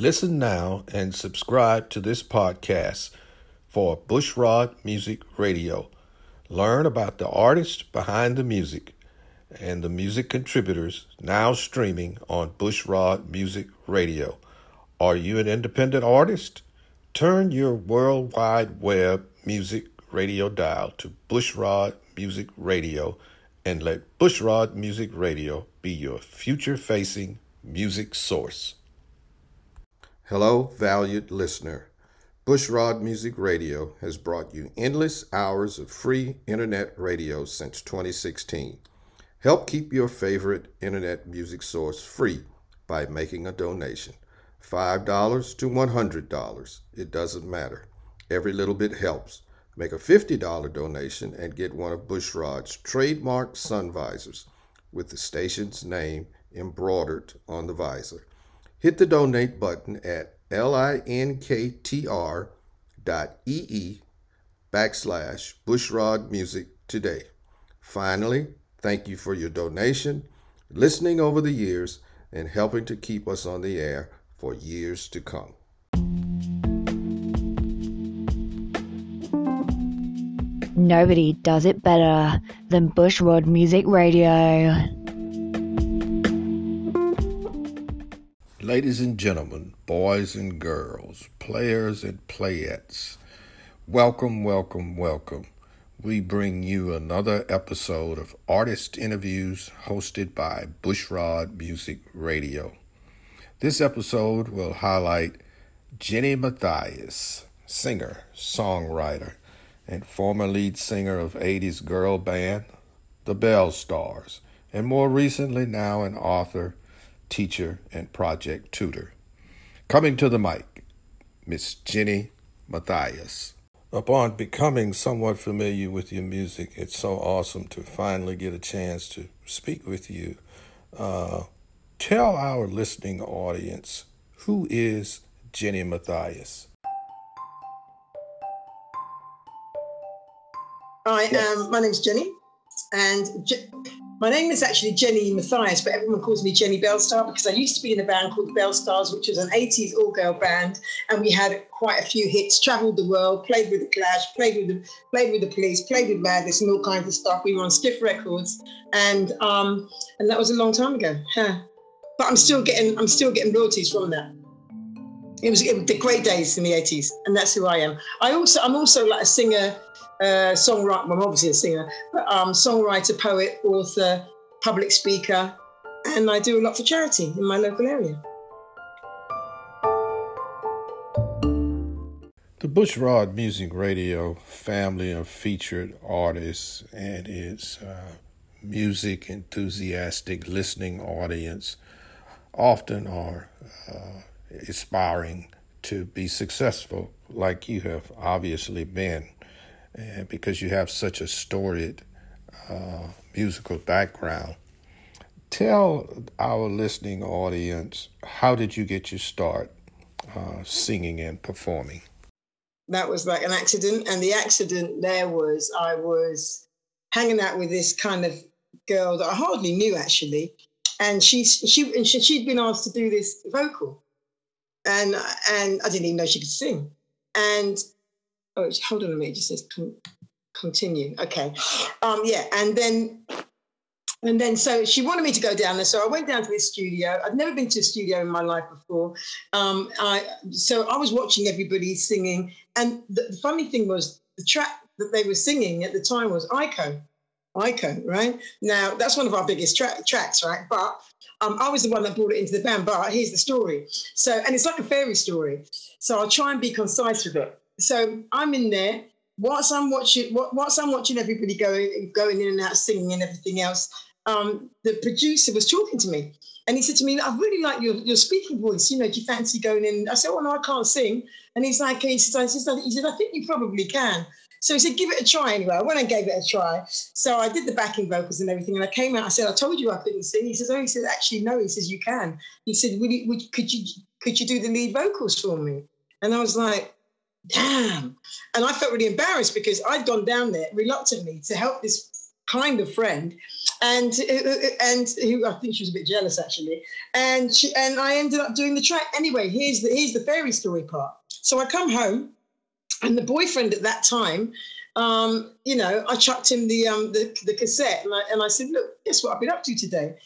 Listen now and subscribe to this podcast for Bushrod Music Radio. Learn about the artists behind the music and the music contributors now streaming on Bushrod Music Radio. Are you an independent artist? Turn your World Wide Web music radio dial to Bushrod Music Radio and let Bushrod Music Radio be your future facing music source. Hello, valued listener. Bushrod Music Radio has brought you endless hours of free internet radio since 2016. Help keep your favorite internet music source free by making a donation. $5 to $100. It doesn't matter. Every little bit helps. Make a $50 donation and get one of Bushrod's trademark sun visors with the station's name embroidered on the visor. Hit the donate button at linktr dot ee backslash Bushrod Music today. Finally, thank you for your donation, listening over the years, and helping to keep us on the air for years to come. Nobody does it better than Bushrod Music Radio. Ladies and gentlemen, boys and girls, players and playettes, welcome, welcome, welcome. We bring you another episode of Artist Interviews hosted by Bushrod Music Radio. This episode will highlight Jennie Matthias, singer, songwriter, and former lead singer of 80s girl band The Belle Stars, and more recently now an author, teacher, and project tutor. Coming to the mic, Miss Jennie Matthias. Upon becoming somewhat familiar with your music, it's so awesome to finally get a chance to speak with you. Uh, tell our listening audience who is Jennie Matthias? I am. My name's Jennie, and Je- my name is actually Jennie Matthias, but everyone calls me Jennie Bellestar because I used to be in a band called the Belle Stars, which was an 80s all-girl band, and we had quite a few hits. Travelled the world, played with the Clash, played with the played with the Police, played with Madness, and all kinds of stuff. We were on Stiff Records, and um, and that was a long time ago. Huh. But I'm still getting I'm still getting royalties from that. It was, it was the great days in the 80s, and that's who I am. I also I'm also like a singer uh, songwriter, I'm obviously a singer, but um, songwriter, poet, author, public speaker, and I do a lot for charity in my local area. The Bushrod Music Radio family of featured artists and its uh, music enthusiastic listening audience often are uh, aspiring to be successful, like you have obviously been and because you have such a storied uh, musical background. Tell our listening audience how did you get your start uh, singing and performing? That was like an accident, and the accident there was I was hanging out with this kind of girl that I hardly knew actually, and she she and she, she'd been asked to do this vocal, and and I didn't even know she could sing, and oh, hold on a minute, it says continue. Okay. Um, yeah. And then, and then, so she wanted me to go down there. So I went down to this studio. I'd never been to a studio in my life before. Um, I, so I was watching everybody singing. And the, the funny thing was the track that they were singing at the time was Iko. Iko, right? Now, that's one of our biggest tra- tracks, right? But um, I was the one that brought it into the band. But here's the story. So, and it's like a fairy story. So I'll try and be concise with it so I'm in there. Whilst I'm watching, whilst I'm watching everybody going going in and out, singing and everything else, um, the producer was talking to me, and he said to me, "I really like your your speaking voice. You know, do you fancy going in?" I said, "Oh no, I can't sing." And he's like, he said, he said, I think you probably can. So he said, give it a try anyway. I went and gave it a try. So I did the backing vocals and everything. And I came out, I said, I told you I couldn't sing. He says, oh, he said, actually, no. He says, you can. He said, would you, would, could you could you do the lead vocals for me? And I was like, damn. And I felt really embarrassed because I'd gone down there reluctantly to help this kind of friend, and and who I think she was a bit jealous actually, and she, and I ended up doing the track anyway. Here's the here's the fairy story part. So I come home, and the boyfriend at that time. Um, you know, I chucked him the um, the, the cassette and I, and I said, look, guess what I've been up to today?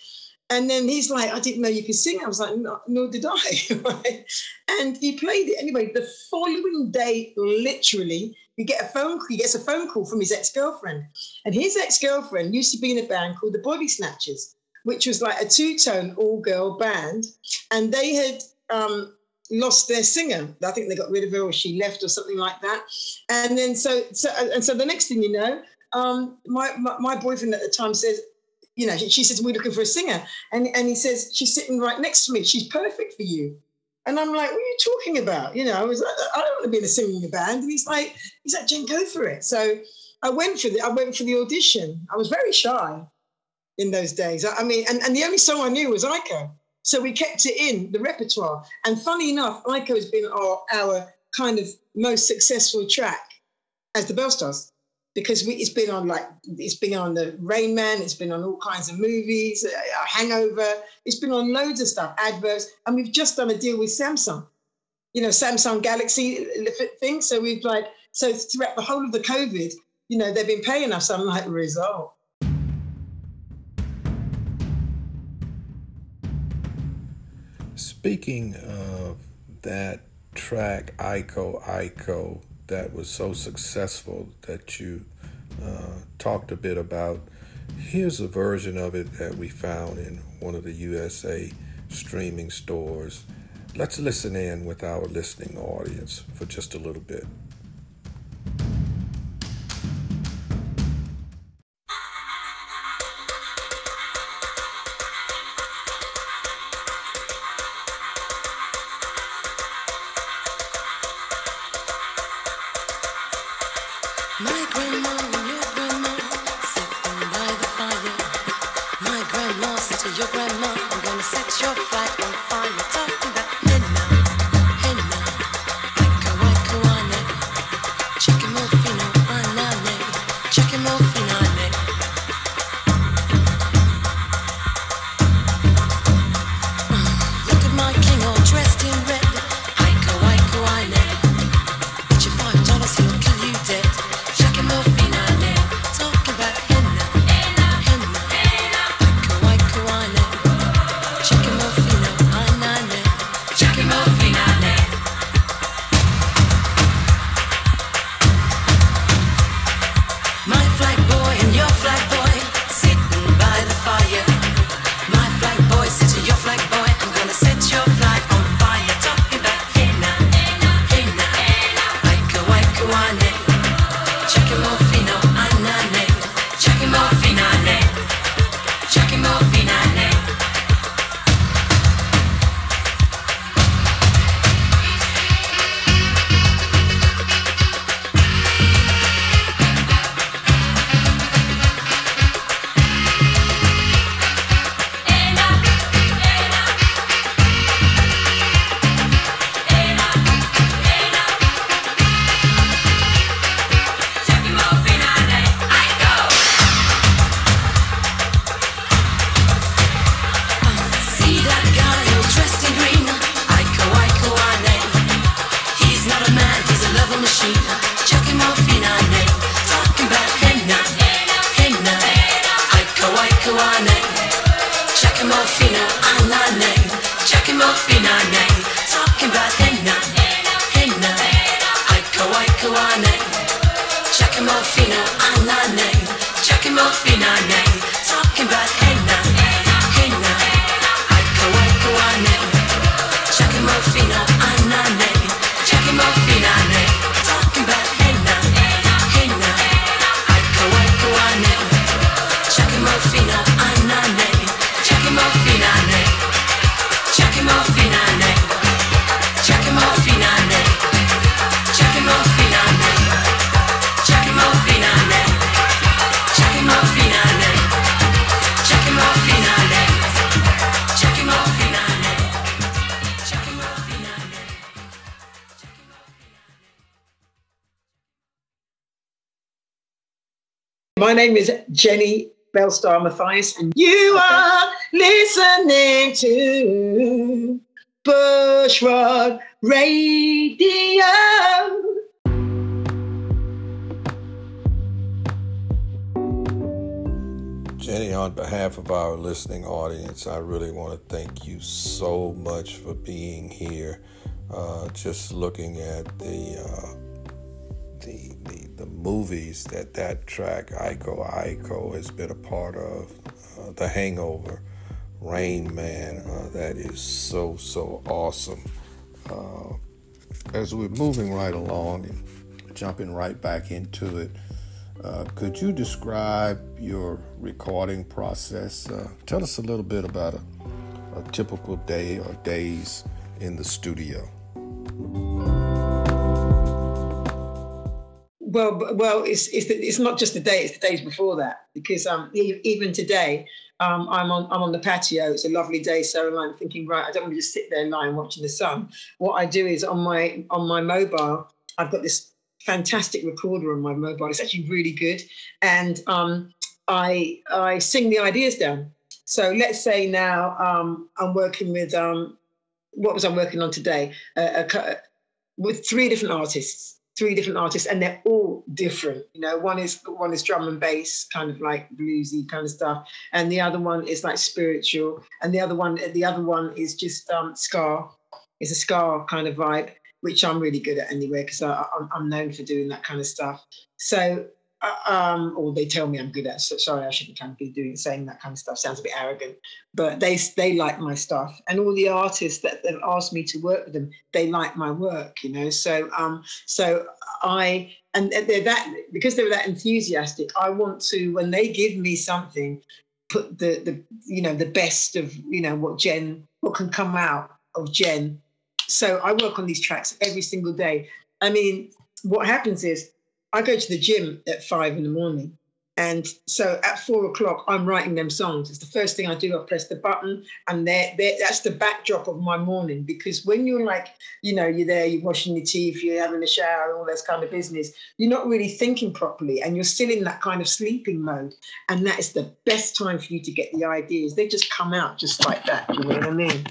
And then he's like, I didn't know you could sing. I was like, no, nor did I. and he played it anyway. The following day, literally, he get a phone. He gets a phone call from his ex girlfriend, and his ex girlfriend used to be in a band called the Bodysnatchers, which was like a two tone all girl band, and they had um, lost their singer. I think they got rid of her, or she left, or something like that. And then so so and so the next thing you know, um, my, my my boyfriend at the time says, you know, she says, We're looking for a singer. And, and he says, She's sitting right next to me. She's perfect for you. And I'm like, What are you talking about? You know, I was like, I don't want to be in a singing band. And he's like, he's like, Jen, go for it. So I went for the I went for the audition. I was very shy in those days. I, I mean, and, and the only song I knew was Iko. So we kept it in the repertoire. And funny enough, Iko has been our, our kind of most successful track as the Belle Stars because we, it's been on like it's been on the Rain Man, it's been on all kinds of movies, uh, Hangover, it's been on loads of stuff, adverts, and we've just done a deal with Samsung, you know, Samsung Galaxy thing. So we've like so throughout the whole of the COVID, you know, they've been paying us. I'm like result. Speaking of that track, Ico Iko that was so successful that you uh, talked a bit about. Here's a version of it that we found in one of the USA streaming stores. Let's listen in with our listening audience for just a little bit. Jackimofina, Anane, Jackimofina, Anane. Name is Jennie Bellestar Matthias, and you okay. are listening to Bushrod Radio. Jennie, on behalf of our listening audience, I really want to thank you so much for being here. Uh, just looking at the, uh, the, the the movies that that track Iko Iko has been a part of, uh, The Hangover, Rain Man, uh, that is so so awesome. Uh, as we're moving right along and jumping right back into it. Uh, could you describe your recording process? Uh, tell us a little bit about a, a typical day or days in the studio. Well, well, it's it's, the, it's not just the day; it's the days before that. Because um, even today, um, I'm on I'm on the patio. It's a lovely day, so I'm thinking, right, I don't want to just sit there lying watching the sun. What I do is on my on my mobile, I've got this fantastic recorder on my mobile. It's actually really good, and um, I I sing the ideas down. So let's say now um, I'm working with um, what was I working on today? Uh, uh, with three different artists, three different artists, and they're all different. You know, one is one is drum and bass, kind of like bluesy kind of stuff, and the other one is like spiritual, and the other one the other one is just um, ska. It's a ska kind of vibe which I'm really good at anyway, because I'm known for doing that kind of stuff. So, um, or they tell me I'm good at. So sorry, I shouldn't be doing saying that kind of stuff. Sounds a bit arrogant, but they they like my stuff, and all the artists that have asked me to work with them, they like my work. You know, so um, so I and they're that because they're that enthusiastic. I want to when they give me something, put the the you know the best of you know what Jen what can come out of Jen so I work on these tracks every single day. I mean, what happens is I go to the gym at five in the morning. And so at four o'clock, I'm writing them songs. It's the first thing I do. I press the button, and there, that's the backdrop of my morning. Because when you're like, you know, you're there, you're washing your teeth, you're having a shower, all this kind of business, you're not really thinking properly, and you're still in that kind of sleeping mode. And that is the best time for you to get the ideas. They just come out just like that. You know what I mean?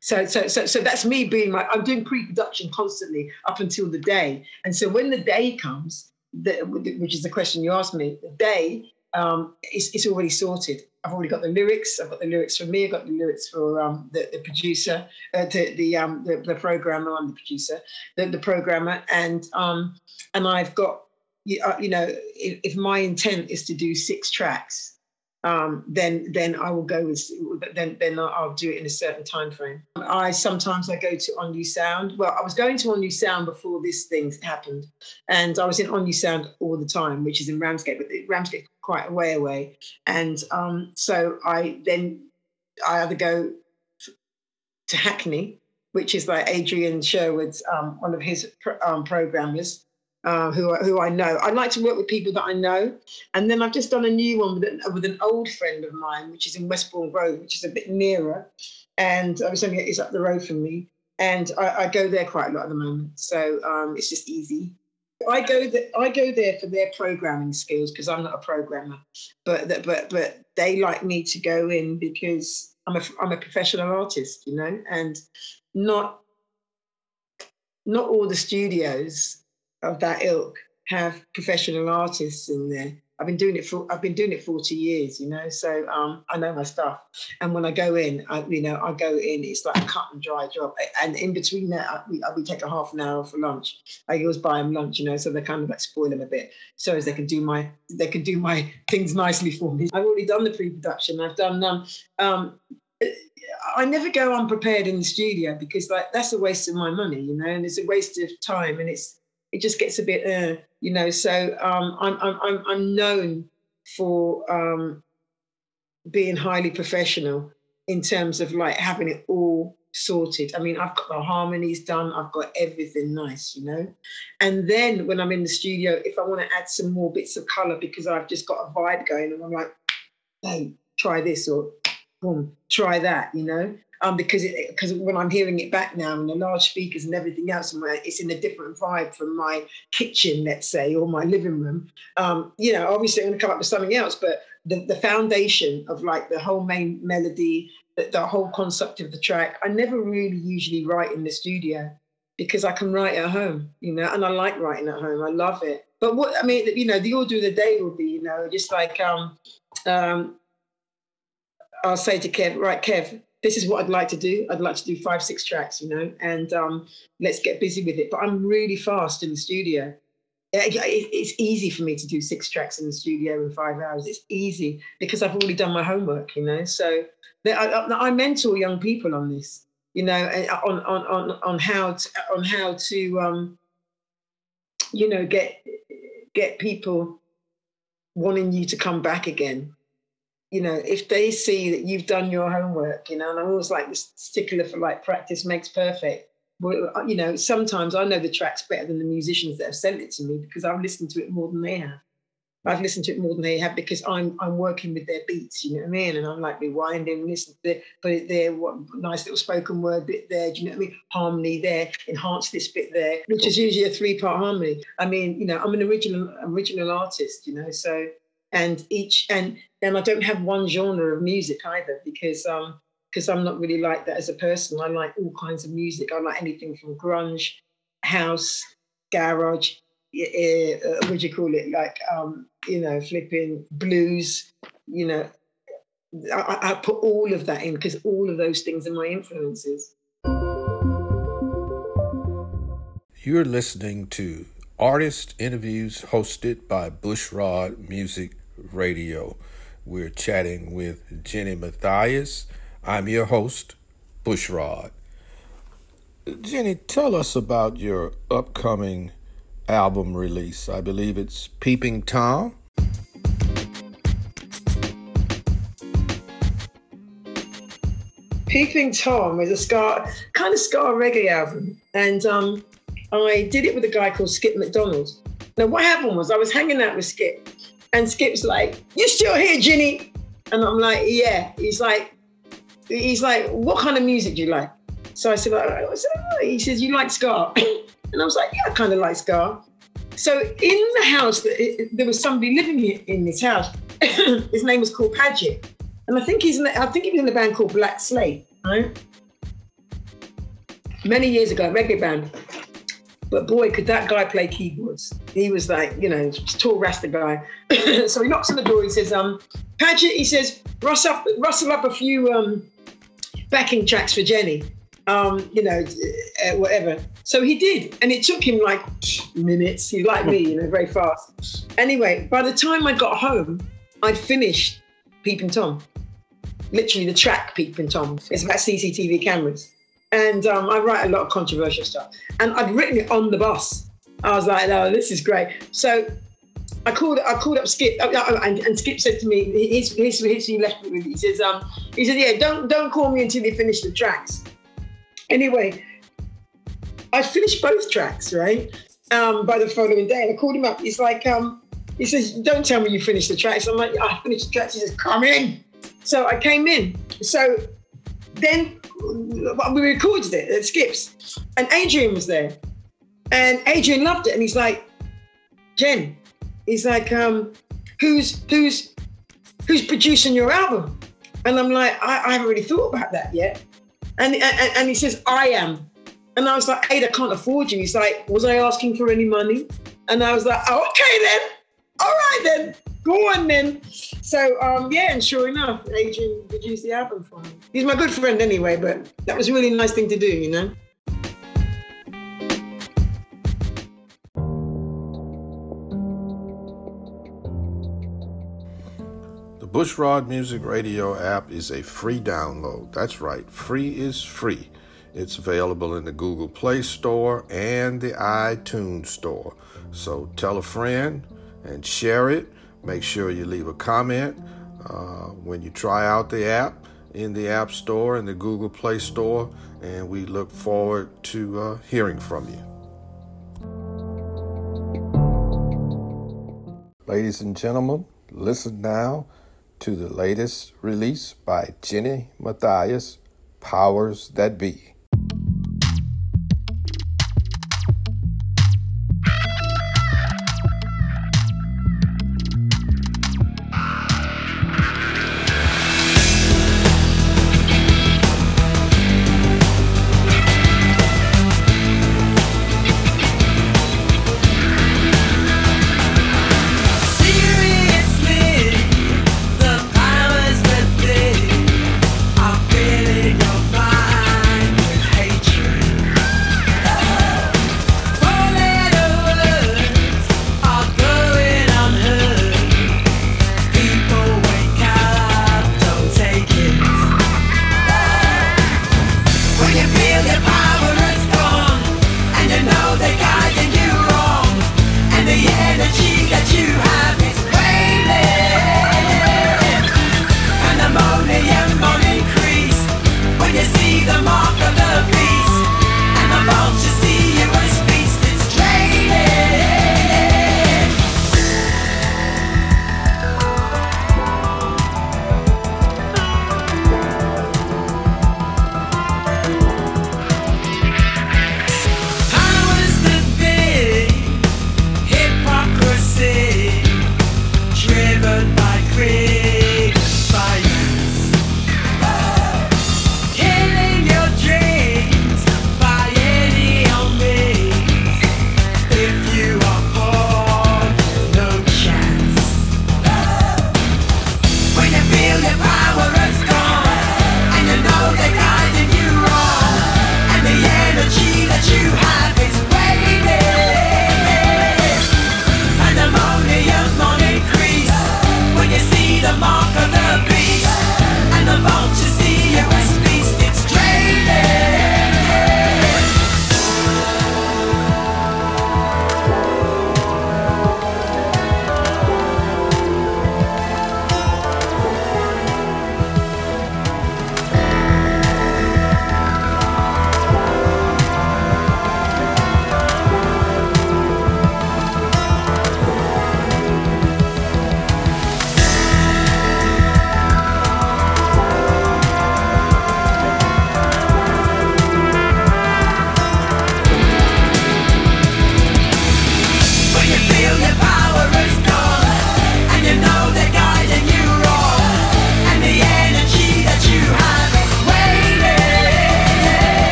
So, so, so, so that's me being like, I'm doing pre-production constantly up until the day. And so when the day comes, the, which is the question you asked me, the day um, it's, it's already sorted. I've already got the lyrics. I've got the lyrics for me. I've got the lyrics for um, the, the producer, uh, the the, um, the, the programmer. I'm the producer, the, the programmer, and um, and I've got you, uh, know if, if my intent is to do six tracks, um, then then I will go with then then I'll do it in a certain time frame. I sometimes I go to On-U Sound. Well, I was going to On-U Sound before this thing happened, and I was in On-U Sound all the time, which is in Ramsgate, but Ramsgate quite a way away, and um, so I then I either go to Hackney, which is like Adrian Sherwood's um, one of his um, programmers, uh, who who I know. I like to work with people that I know, and then I've just done a new one with an, with an old friend of mine, which is in Westbourne Grove, which is a bit nearer, and I was it's up the road from me, and I, I go there quite a lot at the moment, so um, it's just easy. I go there, I go there for their programming skills because I'm not a programmer, but but but they like me to go in because I'm a I'm a professional artist, you know, and not not all the studios of that ilk have professional artists in there. I've been doing it for I've been doing it 40 years, you know, so um, I know my stuff. And when I go in, I, you know, I go in, it's like a cut and dry job. And in between that, I, we, we take a half an hour for lunch. I always buy them lunch, you know, so they kind of like spoil them a bit, so as they can do my they can do my things nicely for me. I've already done the pre-production. I've done um, um, I never go unprepared in the studio because like that's a waste of my money, you know, and it's a waste of time, and it's it just gets a bit, uh, you know. So um, I'm, I'm, I'm known for um, being highly professional in terms of like having it all sorted. I mean, I've got the harmonies done, I've got everything nice, you know. And then when I'm in the studio, if I want to add some more bits of color because I've just got a vibe going, and I'm like, hey, try this or boom, try that, you know. Um, because because when I'm hearing it back now and the large speakers and everything else, and it's in a different vibe from my kitchen, let's say, or my living room. Um, you know, obviously I'm going to come up with something else, but the, the foundation of like the whole main melody, the, the whole concept of the track, I never really usually write in the studio because I can write at home, you know, and I like writing at home. I love it. But what I mean, you know, the order of the day will be, you know, just like um, um, I'll say to Kev, right, Kev, this is what I'd like to do. I'd like to do five, six tracks, you know, and um, let's get busy with it. But I'm really fast in the studio. It's easy for me to do six tracks in the studio in five hours. It's easy because I've already done my homework, you know. So I, mentor young people on this, you know, on on on on how to, on how to um, you know get get people wanting you to come back again you know, if they see that you've done your homework, you know, and I'm always like this stickler for like practice makes perfect. Well, uh, you know, sometimes I know the tracks better than the musicians that have sent it to me because I've listened to it more than they have. I've listened to it more than they have because I'm I'm working with their beats, you know what I mean? And I'm like rewinding, listen to it, put it there, what nice little spoken word bit there, do you know what I mean? Harmony there, enhance this bit there, which is usually a three-part harmony. I mean, you know, I'm an original original artist, you know, so and each and and I don't have one genre of music either because um because I'm not really like that as a person. I like all kinds of music. I like anything from grunge, house, garage, uh, what do you call it? Like um, you know, flipping blues. You know, I, I put all of that in because all of those things are my influences. You're listening to artist interviews hosted by Bushrod Music Radio. We're chatting with Jennie Matthias. I'm your host, Bushrod. Jennie, tell us about your upcoming album release. I believe it's Peeping Tom. Peeping Tom is a ska, kind of ska reggae album, and um, I did it with a guy called Skip McDonald. Now, what happened was I was hanging out with Skip, and Skip's like, "You still here, Ginny?" And I'm like, "Yeah." He's like, "He's like, what kind of music do you like?" So I said, I said oh. "He says you like ska," and I was like, "Yeah, I kind of like ska." So in the house, there was somebody living in this house. His name was called Paget, and I think he's in, I think he was in a band called Black Slate, right? Many years ago, a reggae band. But boy, could that guy play keyboards. He was like, you know, tall, Rasta guy. so he knocks on the door. He says, um, Paget, he says, rustle up, rustle up a few um, backing tracks for Jennie. Um, you know, uh, whatever. So he did, and it took him like minutes. He like me, you know, very fast. Anyway, by the time I got home, I'd finished Peeping Tom. Literally, the track Peeping Tom. It's about CCTV cameras and um, I write a lot of controversial stuff. And I'd written it on the bus. I was like, "Oh, this is great." So I called. I called up Skip, uh, uh, and, and Skip said to me, "He's, he's, he left me with." He says, "Um, he said, yeah, don't don't call me until you finish the tracks." Anyway, I finished both tracks right um, by the following day, and I called him up. He's like, um, he says, "Don't tell me you finished the tracks." I'm like, "I finished the tracks." He says, "Come in." So I came in. So then we recorded it at Skips, and Adrian was there, and Adrian loved it, and he's like, Jen, he's like, um, who's who's who's producing your album? And I'm like, I, I haven't really thought about that yet. And, and and he says, I am. And I was like, I can't afford you. He's like, was I asking for any money? And I was like, oh, okay then. All right then. Go on then. So um, yeah, and sure enough, Adrian produced the album for me. He's my good friend anyway, but that was a really nice thing to do, you know. The Bushrod Music Radio app is a free download. That's right, free is free. It's available in the Google Play Store and the iTunes Store. So tell a friend and share it Make sure you leave a comment uh, when you try out the app in the App Store and the Google Play Store, and we look forward to uh, hearing from you. Ladies and gentlemen, listen now to the latest release by Jennie Matthias, powers that be.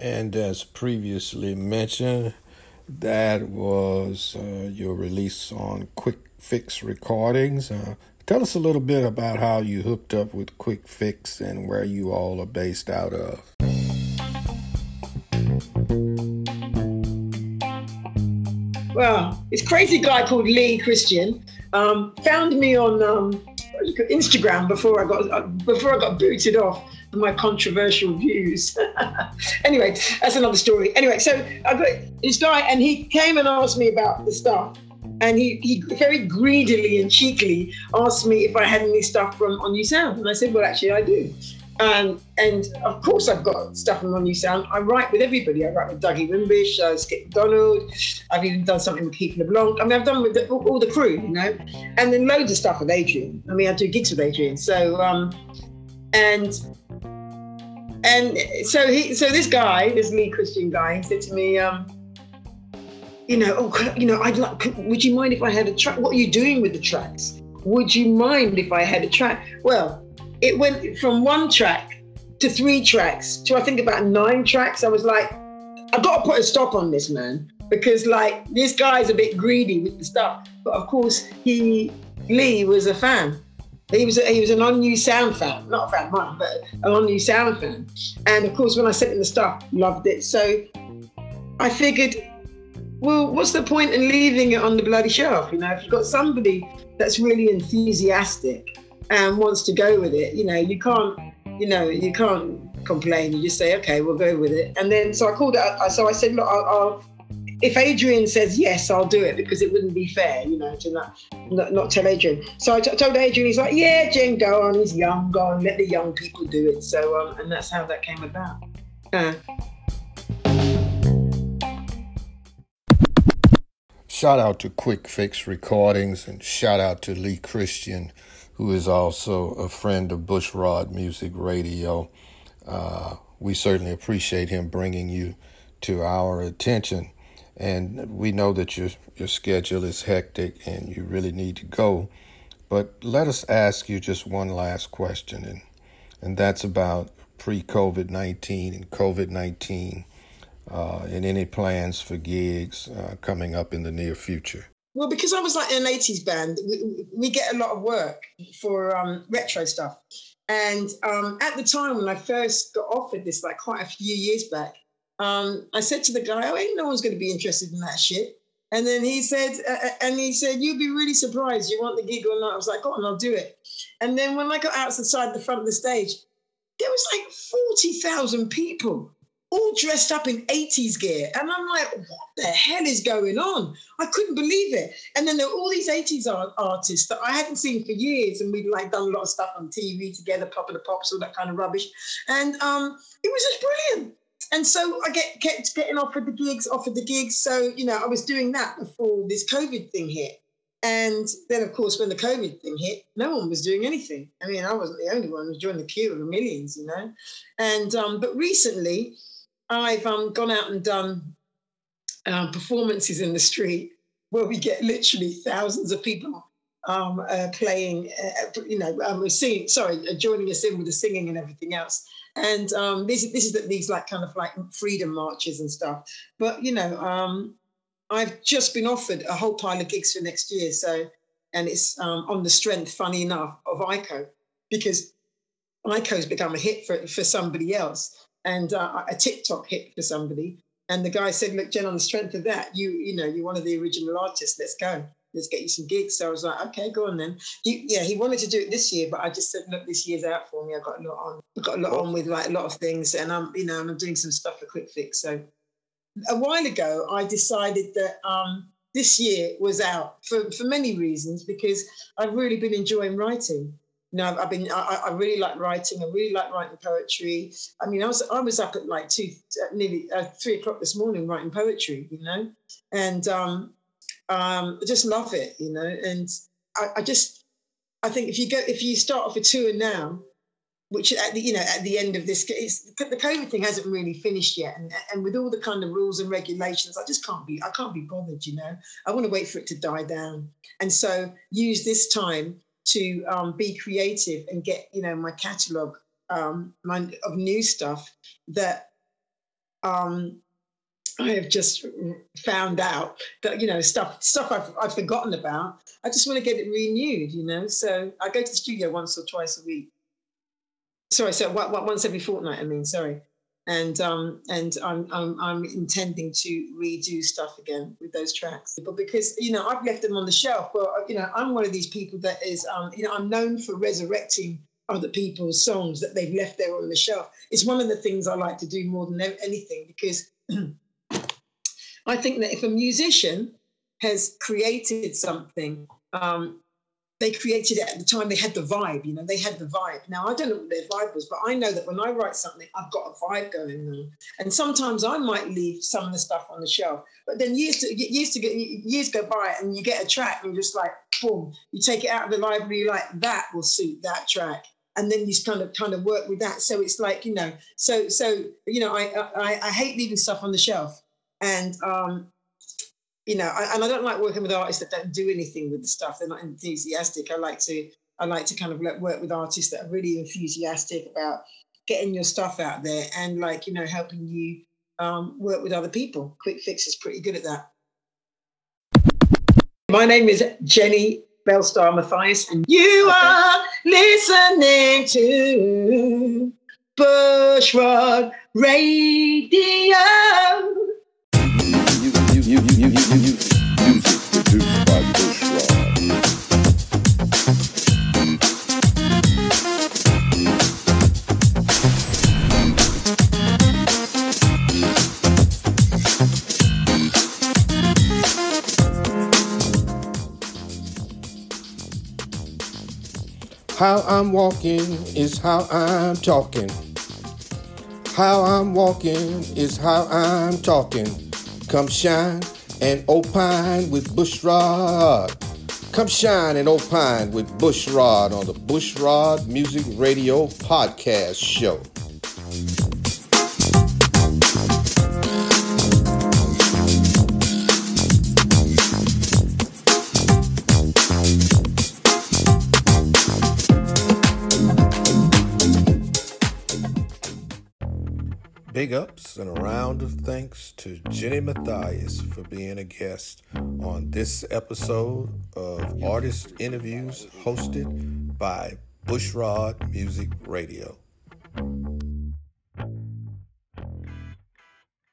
And as previously mentioned, that was uh, your release on Quick Fix Recordings. Uh, tell us a little bit about how you hooked up with Quickfix and where you all are based out of. Well, this crazy guy called Lee Christian um, found me on um, Instagram before I got uh, before I got booted off my controversial views. anyway, that's another story. Anyway, so I got this guy, and he came and asked me about the stuff. And he, he very greedily and cheekily asked me if I had any stuff from On-U Sound. And I said, well, actually, I do. Um, and of course, I've got stuff from On-U Sound. I write with everybody. I write with Dougie Wimbish, uh, Skip McDonald. I've even done something with Keith LeBlanc. I mean, I've done with the, all, all, the crew, you know, and then loads of stuff with Adrian. I mean, I do gigs with Adrian. So, um, and and so he, so this guy, this Lee Christian guy, he said to me, um, you know, oh, you know, I'd like. Would you mind if I had a track? What are you doing with the tracks? Would you mind if I had a track? Well, it went from one track to three tracks to I think about nine tracks. I was like, I've got to put a stop on this man because like this guy's a bit greedy with the stuff. But of course, he Lee was a fan. He was he was an On-U Sound fan, not a fan of mine, but an On-U Sound fan. And of course, when I sent him the stuff, loved it. So I figured, well, what's the point in leaving it on the bloody shelf? You know, if you've got somebody that's really enthusiastic and wants to go with it, you know, you can't, you know, you can't complain. You just say, okay, we'll go with it. And then, so I called it. So I said, look, I'll, I'll if Adrian says yes, I'll do it because it wouldn't be fair, you know, to not not, not tell Adrian. So I t- told Adrian, he's like, yeah, Jen, go on. He's young, go on, let the young people do it. So, um, and that's how that came about. Uh. Shout out to Quickfix Recordings and shout out to Lee Christian who is also a friend of Bushrod Music Radio. Uh, we certainly appreciate him bringing you to our attention. And we know that your, your schedule is hectic and you really need to go. But let us ask you just one last question, and, and that's about pre COVID 19 and COVID 19 uh, and any plans for gigs uh, coming up in the near future. Well, because I was like in an 80s band, we, we get a lot of work for um, retro stuff. And um, at the time when I first got offered this, like quite a few years back, um, I said to the guy, "Oh, ain't no one's going to be interested in that shit." And then he said, uh, uh, and he said, "You'd be really surprised. You want the gig or not?" I was like, "Go on, I'll do it." And then when I got outside the front of the stage, there was like forty thousand people all dressed up in 80s gear. And I'm like, what the hell is going on? I couldn't believe it. And then there were all these 80s art- artists that I hadn't seen for years. And we'd like done a lot of stuff on TV together, Top of the Pops, all that kind of rubbish. And um, it was just brilliant. And so I get kept getting offered the gigs, offered the gigs. So, you know, I was doing that before this COVID thing hit. And then, of course, when the COVID thing hit, no one was doing anything. I mean, I wasn't the only one who was joining the queue of the millions, you know. And um, but recently, I've um, gone out and done um, performances in the street where we get literally thousands of people um, uh, playing, uh, you know, um, singing, sorry, uh, joining us in with the singing and everything else. And um, this, this is these like kind of like freedom marches and stuff. But, you know, um, I've just been offered a whole pile of gigs for next year. So, and it's um, on the strength, funny enough, of Iko, because Iko's become a hit for, for somebody else and uh, a TikTok hit for somebody. And the guy said, "Look, Jen, on the strength of that, you you know you're one of the original artists. Let's go. Let's get you some gigs." So I was like, "Okay, go on then." He, yeah, he wanted to do it this year, but I just said, "Look, this year's out for me. I've got a lot on. I've got a lot on with like a lot of things, and I'm you know I'm doing some stuff for Quickfix." So a while ago, I decided that um, this year was out for for many reasons because I've really been enjoying writing you know, I've, I've been, I, I, really like writing. I really like writing poetry. I mean, I was, I was up at like two, uh, nearly uh, three o'clock this morning writing poetry, you know, and um, um, I just love it, you know. And I, I just, I think if you go, if you start off a tour now, which at the, you know, at the end of this, the COVID thing hasn't really finished yet, and, and with all the kind of rules and regulations, I just can't be, I can't be bothered, you know. I want to wait for it to die down, and so use this time to um, be creative and get you know my catalog um, of new stuff that um, I have just found out that you know stuff stuff I've, I've forgotten about. I just want to get it renewed, you know. So I go to the studio once or twice a week. Sorry, so once every fortnight. I mean, sorry and um, and I'm, I'm, I'm intending to redo stuff again with those tracks. But because you know I've left them on the shelf. Well, you know I'm one of these people that is um, you know I'm known for resurrecting other people's songs that they've left there on the shelf. It's one of the things I like to do more than anything because I think that if a musician has created something um, they created it at the time. They had the vibe, you know, they had the vibe. Now I don't know what their vibe was, but I know that when I write something, I've got a vibe going on. And sometimes I might leave some of the stuff on the shelf, but then years to years to get years go by, and you get a track, and you're just like, boom, you take it out of the library, like that will suit that track. And then you kind of kind of work with that. So it's like you know, so so you know, I I, I hate leaving stuff on the shelf, and um, you know, I, and I don't like working with artists that don't do anything with the stuff. They're not enthusiastic. I like to, I like to kind of work with artists that are really enthusiastic about getting your stuff out there and like, you know, helping you um, work with other people. Quickfix is pretty good at that. My name is Jennie Bellestar Matthias, and you okay. are listening to Bushrod Radio How I'm walking is how I'm talking. How I'm walking is how I'm talking. Come shine and opine with Bushrod. Come shine and opine with Bushrod on the Bushrod Music Radio Podcast Show. Big ups and a round of thanks to Jennie Matthias for being a guest on this episode of Artist Interviews hosted by Bushrod Music Radio.